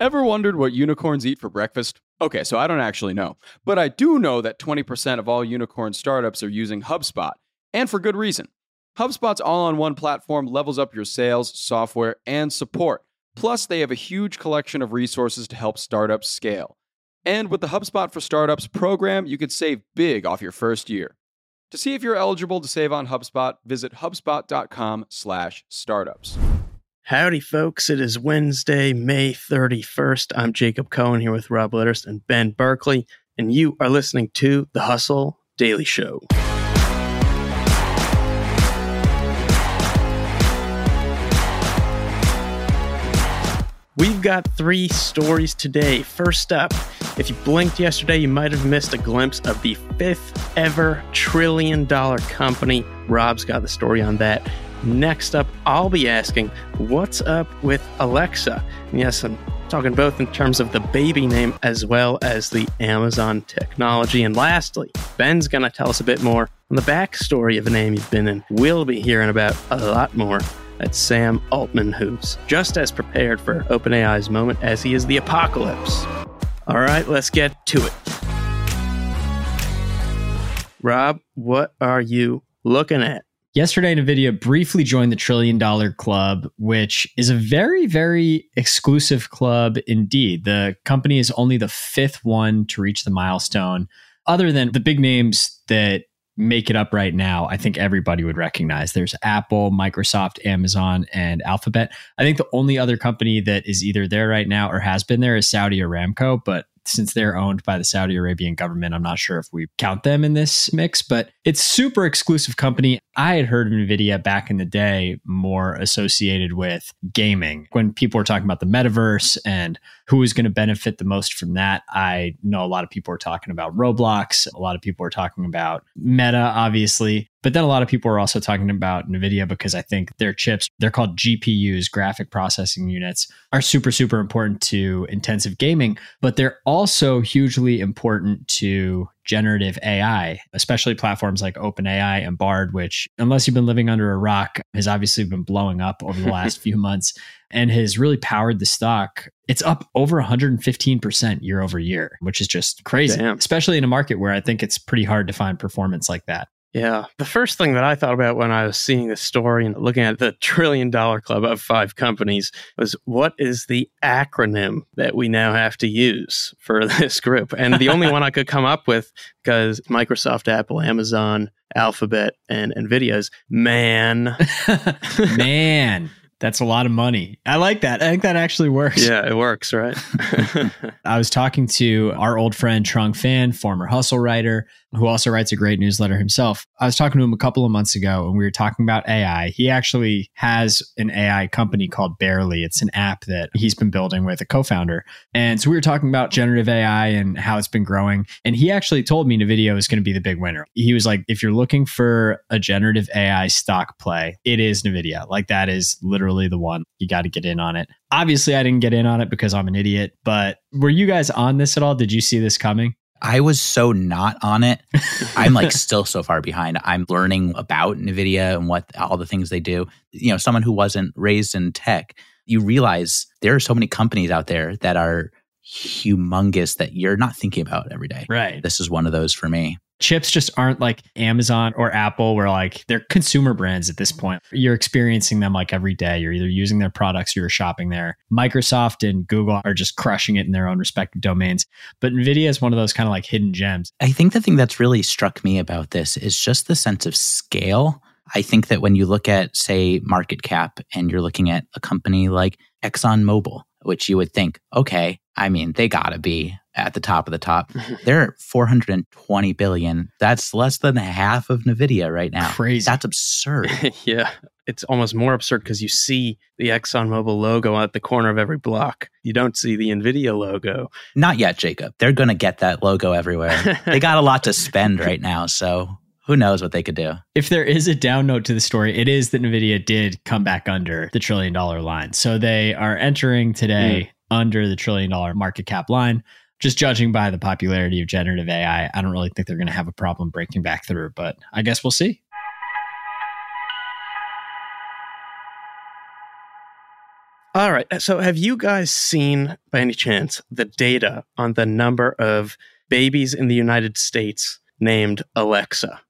Ever wondered what unicorns eat for breakfast? Okay, so I don't actually know, but I do know that 20% of all unicorn startups are using HubSpot, and for good reason. HubSpot's all on one platform levels up your sales, software, and support. Plus, they have a huge collection of resources to help startups scale. And with the HubSpot for Startups program, you could save big off your first year. To see if you're eligible to save on HubSpot, visit hubspot.com/startups. Howdy, folks. It is Wednesday, May 31st. I'm Jacob Cohen here with Rob Litterest and Ben Berkley, and you are listening to The Hustle Daily Show. We've got three stories today. First up, if you blinked yesterday, you might have missed a glimpse of the fifth ever trillion dollar company. Rob's got the story on that. Next up, I'll be asking, what's up with Alexa? And yes, I'm talking both in terms of the baby name as well as the Amazon technology. And lastly, Ben's going to tell us a bit more on the backstory of a name you've been in. We'll be hearing about a lot more that's Sam Altman, who's just as prepared for OpenAI's moment as he is the apocalypse. All right, let's get to it. Rob, what are you looking at? Yesterday, NVIDIA briefly joined the Trillion Dollar Club, which is a very, very exclusive club indeed. The company is only the fifth one to reach the milestone. Other than the big names that make it up right now, I think everybody would recognize. There's Apple, Microsoft, Amazon, and Alphabet. I think the only other company that is either there right now or has been there is Saudi Aramco, but since they're owned by the Saudi Arabian government, I'm not sure if we count them in this mix, but it's super exclusive company. I had heard of Nvidia back in the day more associated with gaming. When people were talking about the metaverse and who was going to benefit the most from that, I know a lot of people are talking about Roblox, a lot of people are talking about Meta obviously, but then a lot of people are also talking about NVIDIA because I think their chips, they're called GPUs, graphic processing units, are super, super important to intensive gaming, but they're also hugely important to generative AI, especially platforms like OpenAI and Bard, which, unless you've been living under a rock, has obviously been blowing up over the last few months and has really powered the stock. It's up over 115% year over year, which is just crazy, Damn. especially in a market where I think it's pretty hard to find performance like that. Yeah. The first thing that I thought about when I was seeing this story and looking at the trillion dollar club of five companies was what is the acronym that we now have to use for this group? And the only one I could come up with, because Microsoft, Apple, Amazon, Alphabet, and Nvidia is man. Man, that's a lot of money. I like that. I think that actually works. yeah, it works, right? I was talking to our old friend Trung Phan, former hustle writer, who also writes a great newsletter himself. I was talking to him a couple of months ago and we were talking about AI. He actually has an AI company called Bearly. It's an app that he's been building with a co-founder. And so we were talking about generative AI and how it's been growing. And he actually told me NVIDIA is going to be the big winner. He was like, if you're looking for a generative AI stock play, it is NVIDIA. Like that is literally the one. You got to get in on it. Obviously, I didn't get in on it because I'm an idiot, but were you guys on this at all? Did you see this coming? I was so not on it. I'm like still so far behind. I'm learning about NVIDIA and what all the things they do. You know, someone who wasn't raised in tech, you realize there are so many companies out there that are humongous that you're not thinking about every day. Right. This is one of those for me. Chips just aren't like Amazon or Apple, where like they're consumer brands at this mm-hmm. point. You're experiencing them like every day. You're either using their products or you're shopping there. Microsoft and Google are just crushing it in their own respective domains. But NVIDIA is one of those kind of like hidden gems. I think the thing that's really struck me about this is just the sense of scale. I think that when you look at, say, market cap and you're looking at a company like ExxonMobil, which you would think, okay, I mean, they gotta be at the top of the top. They're 420 billion. That's less than half of Nvidia right now. Crazy. That's absurd. yeah. It's almost more absurd because you see the ExxonMobil logo at the corner of every block. You don't see the NVIDIA logo. Not yet, Jacob. They're going to get that logo everywhere. they got a lot to spend right now, so who knows what they could do. If there is a down note to the story, it is that NVIDIA did come back under the trillion dollar line. So they are entering today hmm. under the trillion dollar market cap line. Just judging by the popularity of generative AI, I don't really think they're going to have a problem breaking back through, but I guess we'll see. All right. So, have you guys seen, by any chance, the data on the number of babies in the United States named Alexa?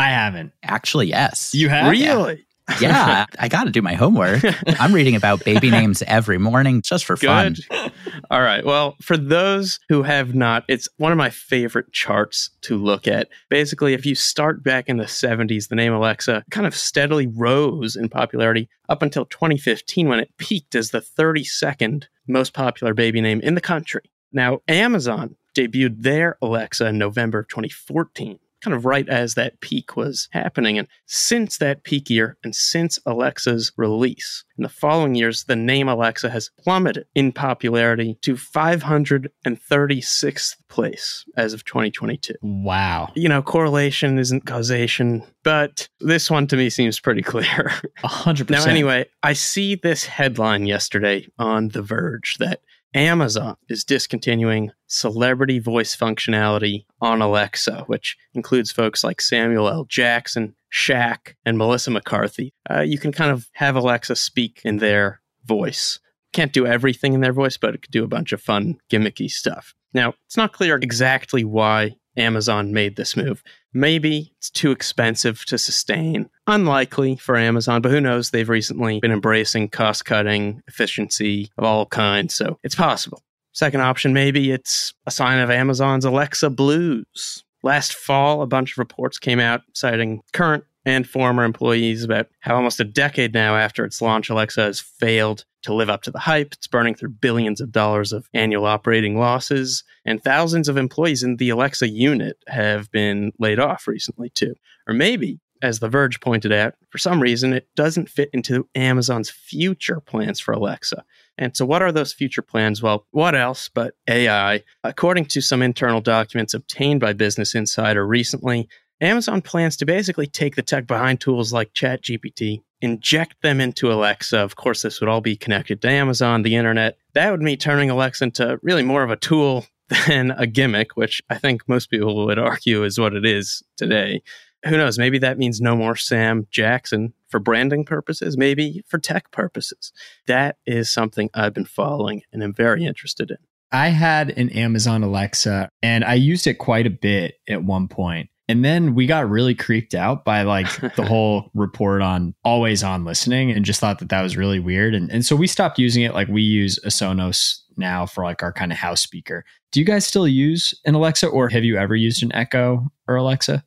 I haven't. Actually, yes. You have? Really? Yeah, I got to do my homework. I'm reading about baby names every morning just for fun. Good. All right. Well, for those who have not, it's one of my favorite charts to look at. Basically, if you start back in the 70s, the name Alexa kind of steadily rose in popularity up until 2015 when it peaked as the 32nd most popular baby name in the country. Now, Amazon debuted their Alexa in November of 2014 kind of right as that peak was happening. And since that peak year and since Alexa's release, in the following years, the name Alexa has plummeted in popularity to 536th place as of 2022. Wow. You know, correlation isn't causation, but this one to me seems pretty clear. A hundred Now, anyway, I see this headline yesterday on The Verge that Amazon is discontinuing celebrity voice functionality on Alexa, which includes folks like Samuel L. Jackson, Shaq, and Melissa McCarthy. Uh, you can kind of have Alexa speak in their voice. Can't do everything in their voice, but it could do a bunch of fun, gimmicky stuff. Now, it's not clear exactly why Amazon made this move. Maybe it's too expensive to sustain. Unlikely for Amazon, but who knows? They've recently been embracing cost cutting, efficiency of all kinds, so it's possible. Second option, maybe it's a sign of Amazon's Alexa blues. Last fall, a bunch of reports came out citing current and former employees about how almost a decade now after its launch, Alexa has failed to live up to the hype. It's burning through billions of dollars of annual operating losses, and thousands of employees in the Alexa unit have been laid off recently, too. Or maybe, as The Verge pointed out, for some reason it doesn't fit into Amazon's future plans for Alexa. And so, what are those future plans? Well, what else but AI? According to some internal documents obtained by Business Insider recently, Amazon plans to basically take the tech behind tools like ChatGPT, inject them into Alexa. Of course, this would all be connected to Amazon, the internet. That would mean turning Alexa into really more of a tool than a gimmick, which I think most people would argue is what it is today. Who knows? Maybe that means no more Sam Jackson for branding purposes, maybe for tech purposes. That is something I've been following and I'm very interested in. I had an Amazon Alexa and I used it quite a bit at one point. And then we got really creeped out by like the whole report on always on listening and just thought that that was really weird. And, and so we stopped using it. Like we use a Sonos now for like our kind of house speaker. Do you guys still use an Alexa or have you ever used an Echo or Alexa?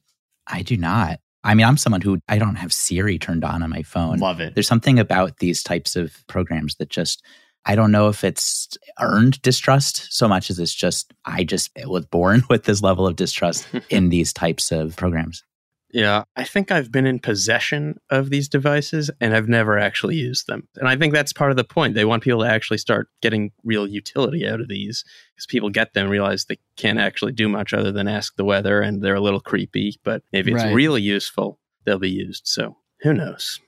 I do not. I mean, I'm someone who I don't have Siri turned on on my phone. Love it. There's something about these types of programs that just I don't know if it's earned distrust so much as it's just I just was born with this level of distrust in these types of programs. Yeah, I think I've been in possession of these devices and I've never actually used them. And I think that's part of the point. They want people to actually start getting real utility out of these because people get them, realize they can't actually do much other than ask the weather and they're a little creepy. But if it's Right. really useful, they'll be used. So who knows?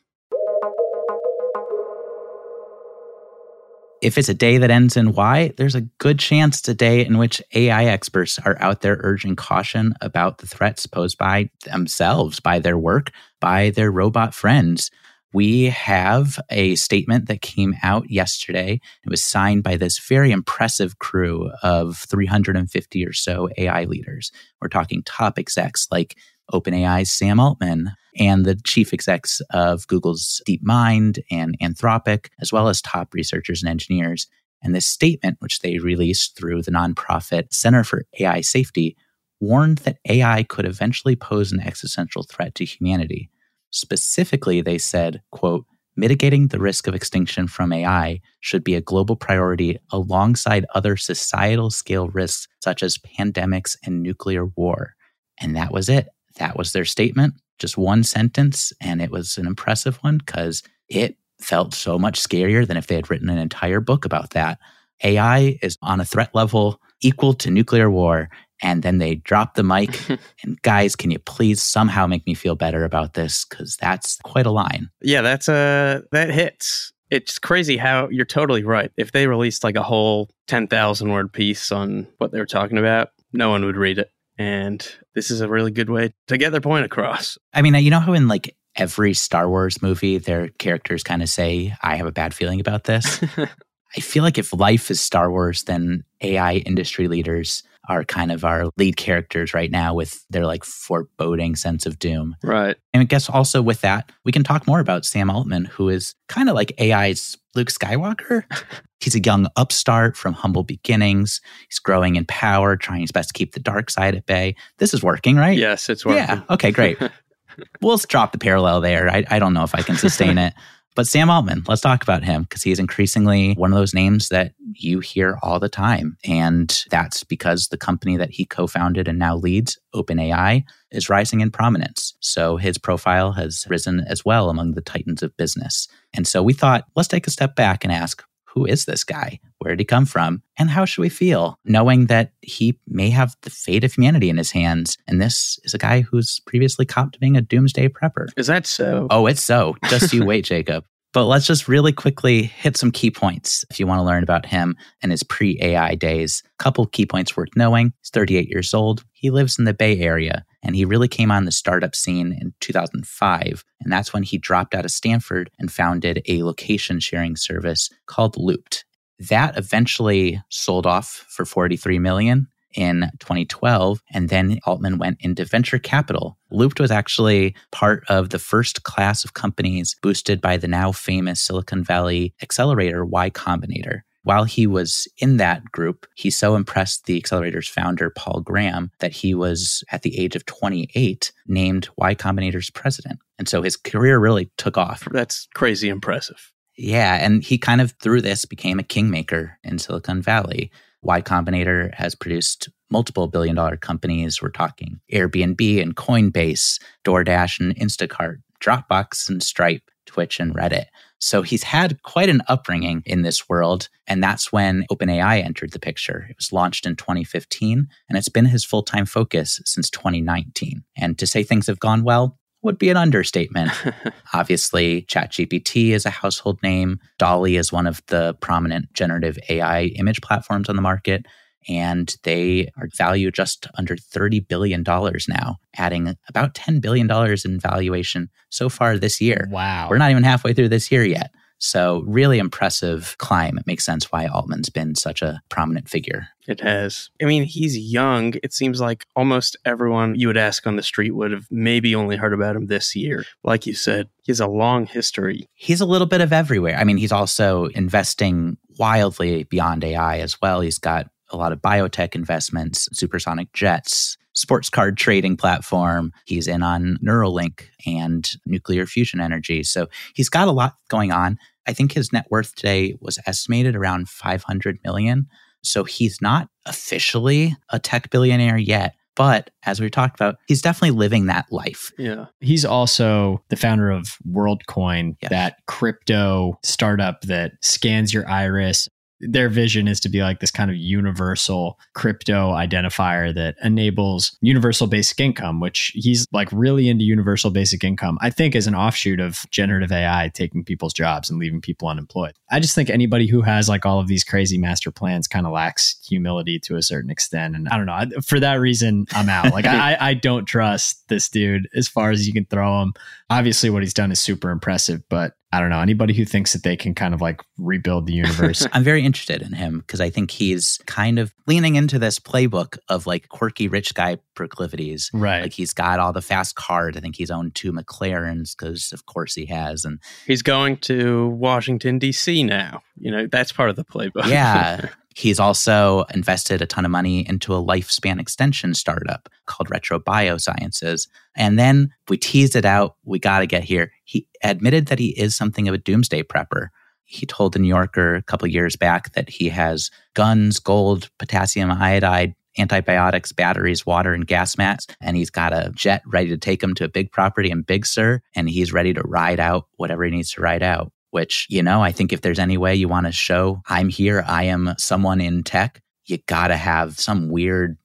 If it's a day that ends in Y, there's a good chance it's a day in which AI experts are out there urging caution about the threats posed by themselves, by their work, by their robot friends. We have a statement that came out yesterday. It was signed by this very impressive crew of 350 or so AI leaders. We're talking top execs like OpenAI's Sam Altman and the chief execs of Google's DeepMind and Anthropic, as well as top researchers and engineers. And this statement, which they released through the nonprofit Center for AI Safety, warned that AI could eventually pose an existential threat to humanity. Specifically, they said, quote, mitigating the risk of extinction from AI should be a global priority alongside other societal scale risks such as pandemics and nuclear war. And that was it. That was their statement. Just one sentence. And it was an impressive one because it felt so much scarier than if they had written an entire book about that. AI is on a threat level equal to nuclear war. And then they drop the mic. and guys, can you please somehow make me feel better about this? Because that's quite a line. Yeah, that's a that hits. It's crazy how you're totally right. If they released like a whole 10,000 word piece on what they were talking about, no one would read it. And this is a really good way to get their point across. I mean, you know how in like every Star Wars movie, their characters kind of say, I have a bad feeling about this. I feel like if life is Star Wars, then AI industry leaders are kind of our lead characters right now with their like foreboding sense of doom. Right. And I guess also with that, we can talk more about Sam Altman, who is kind of like AI's Luke Skywalker. He's a young upstart from humble beginnings. He's growing in power, trying his best to keep the dark side at bay. This is working, right? Yes, it's working. Yeah. Okay, great. we'll drop the parallel there. I, I don't know if I can sustain it. But Sam Altman, let's talk about him because he's increasingly one of those names that you hear all the time. And that's because the company that he co founded and now leads, OpenAI, is rising in prominence. So his profile has risen as well among the titans of business. And so we thought, let's take a step back and ask, who is this guy? Where did he come from? And how should we feel knowing that he may have the fate of humanity in his hands? And this is a guy who's previously copped being a doomsday prepper. Is that so? Oh, it's so. Just you wait, Jacob. But let's just really quickly hit some key points if you want to learn about him and his pre AI days. A couple key points worth knowing. He's 38 years old. He lives in the Bay Area and he really came on the startup scene in 2005. And that's when he dropped out of Stanford and founded a location sharing service called Loopt. That eventually sold off for 43 million in 2012. And then Altman went into venture capital. Loopt was actually part of the first class of companies boosted by the now famous Silicon Valley accelerator Y Combinator. While he was in that group, he so impressed the accelerator's founder, Paul Graham, that he was, at the age of 28, named Y Combinator's president. And so his career really took off. That's crazy impressive. Yeah, and he kind of through this became a kingmaker in Silicon Valley. Y Combinator has produced multiple billion dollar companies. We're talking Airbnb and Coinbase, DoorDash and Instacart, Dropbox and Stripe, Twitch and Reddit. So he's had quite an upbringing in this world. And that's when OpenAI entered the picture. It was launched in 2015, and it's been his full time focus since 2019. And to say things have gone well, would be an understatement. Obviously, ChatGPT is a household name. DALL-E is one of the prominent generative AI image platforms on the market. And they are valued just under $30 billion now, adding about $10 billion in valuation so far this year. Wow. We're not even halfway through this year yet. So, really impressive climb. It makes sense why Altman's been such a prominent figure. It has. I mean, he's young. It seems like almost everyone you would ask on the street would have maybe only heard about him this year. Like you said, he has a long history. He's a little bit of everywhere. I mean, he's also investing wildly beyond AI as well. He's got a lot of biotech investments, supersonic jets, sports card trading platform. He's in on Neuralink and nuclear fusion energy. So he's got a lot going on. I think his net worth today was estimated around 500 million. So he's not officially a tech billionaire yet. But as we talked about, he's definitely living that life. Yeah. He's also the founder of WorldCoin, Yes. that crypto startup that scans your iris. Their vision is to be like this kind of universal crypto identifier that enables universal basic income, which he's like really into universal basic income, I think, as an offshoot of generative AI taking people's jobs and leaving people unemployed. I just think anybody who has like all of these crazy master plans kind of lacks humility to a certain extent. And I don't know. For that reason, I'm out. Like, I, I don't trust this dude as far as you can throw him. Obviously, what he's done is super impressive, but I don't know. Anybody who thinks that they can kind of like rebuild the universe. I'm very interested in him because I think he's kind of leaning into this playbook of like quirky rich guy proclivities. right. Like he's got all the fast cars. I think he's owned two McLarens because, of course, he has. And He's going to Washington, D.C. now. You know, that's part of the playbook. yeah, he's also invested a ton of money into a lifespan extension startup called Retro Biosciences. And then we teased it out. We got to get here. He admitted that he is something of a doomsday prepper. He told the New Yorker a couple years back that he has guns, gold, potassium iodide, antibiotics, batteries, water, and gas masks. And he's got a jet ready to take him to a big property in Big Sur. And he's ready to ride out whatever he needs to ride out. Which, you know, I think if there's any way you want to show I'm here, I am someone in tech, you got to have some weird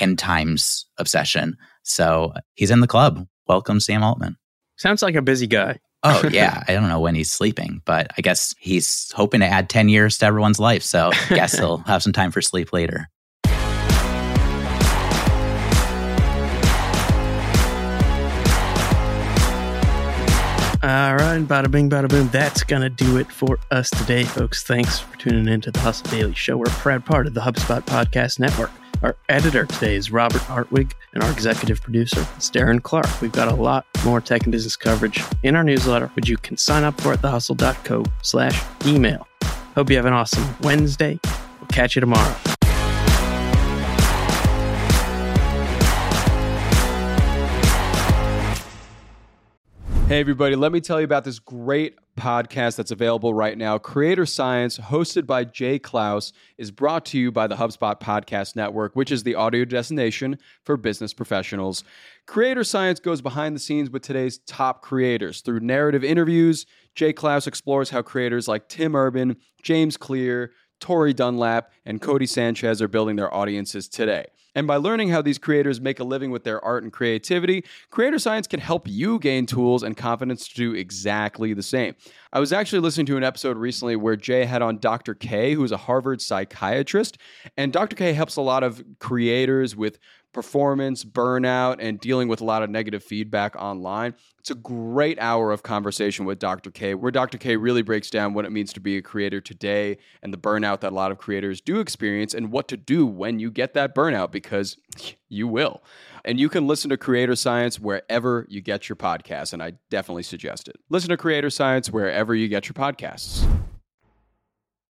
end times obsession. So he's in the club. Welcome, Sam Altman. Sounds like a busy guy. Oh, yeah. I don't know when he's sleeping, but I guess he's hoping to add 10 years to everyone's life. So I guess he'll have some time for sleep later. Right, bada bing, bada boom. That's going to do it for us today, folks. Thanks for tuning in to the Hustle Daily Show. We're a proud part of the HubSpot Podcast Network. Our editor today is Robert Hartwig, and our executive producer is Darren Clarke. We've got a lot more tech and business coverage in our newsletter, which you can sign up for at thehustle.co slash email. Hope you have an awesome Wednesday. We'll catch you tomorrow. Hey, everybody, let me tell you about this great podcast that's available right now. Creator Science, hosted by Jay Clouse, is brought to you by the HubSpot Podcast Network, which is the audio destination for business professionals. Creator Science goes behind the scenes with today's top creators. Through narrative interviews, Jay Clouse explores how creators like Tim Urban, James Clear, Tori Dunlap, and Codie Sanchez are building their audiences today. And by learning how these creators make a living with their art and creativity, Creator Science can help you gain tools and confidence to do exactly the same. I was actually listening to an episode recently where Jay had on Dr. K, who's a Harvard psychiatrist. And Dr. K helps a lot of creators with performance, burnout, and dealing with a lot of negative feedback online. It's a great hour of conversation with Dr. K, where Dr. K really breaks down what it means to be a creator today and the burnout that a lot of creators do experience and what to do when you get that burnout because you will. And you can listen to Creator Science wherever you get your podcasts, and I definitely suggest it. Listen to Creator Science wherever you get your podcasts.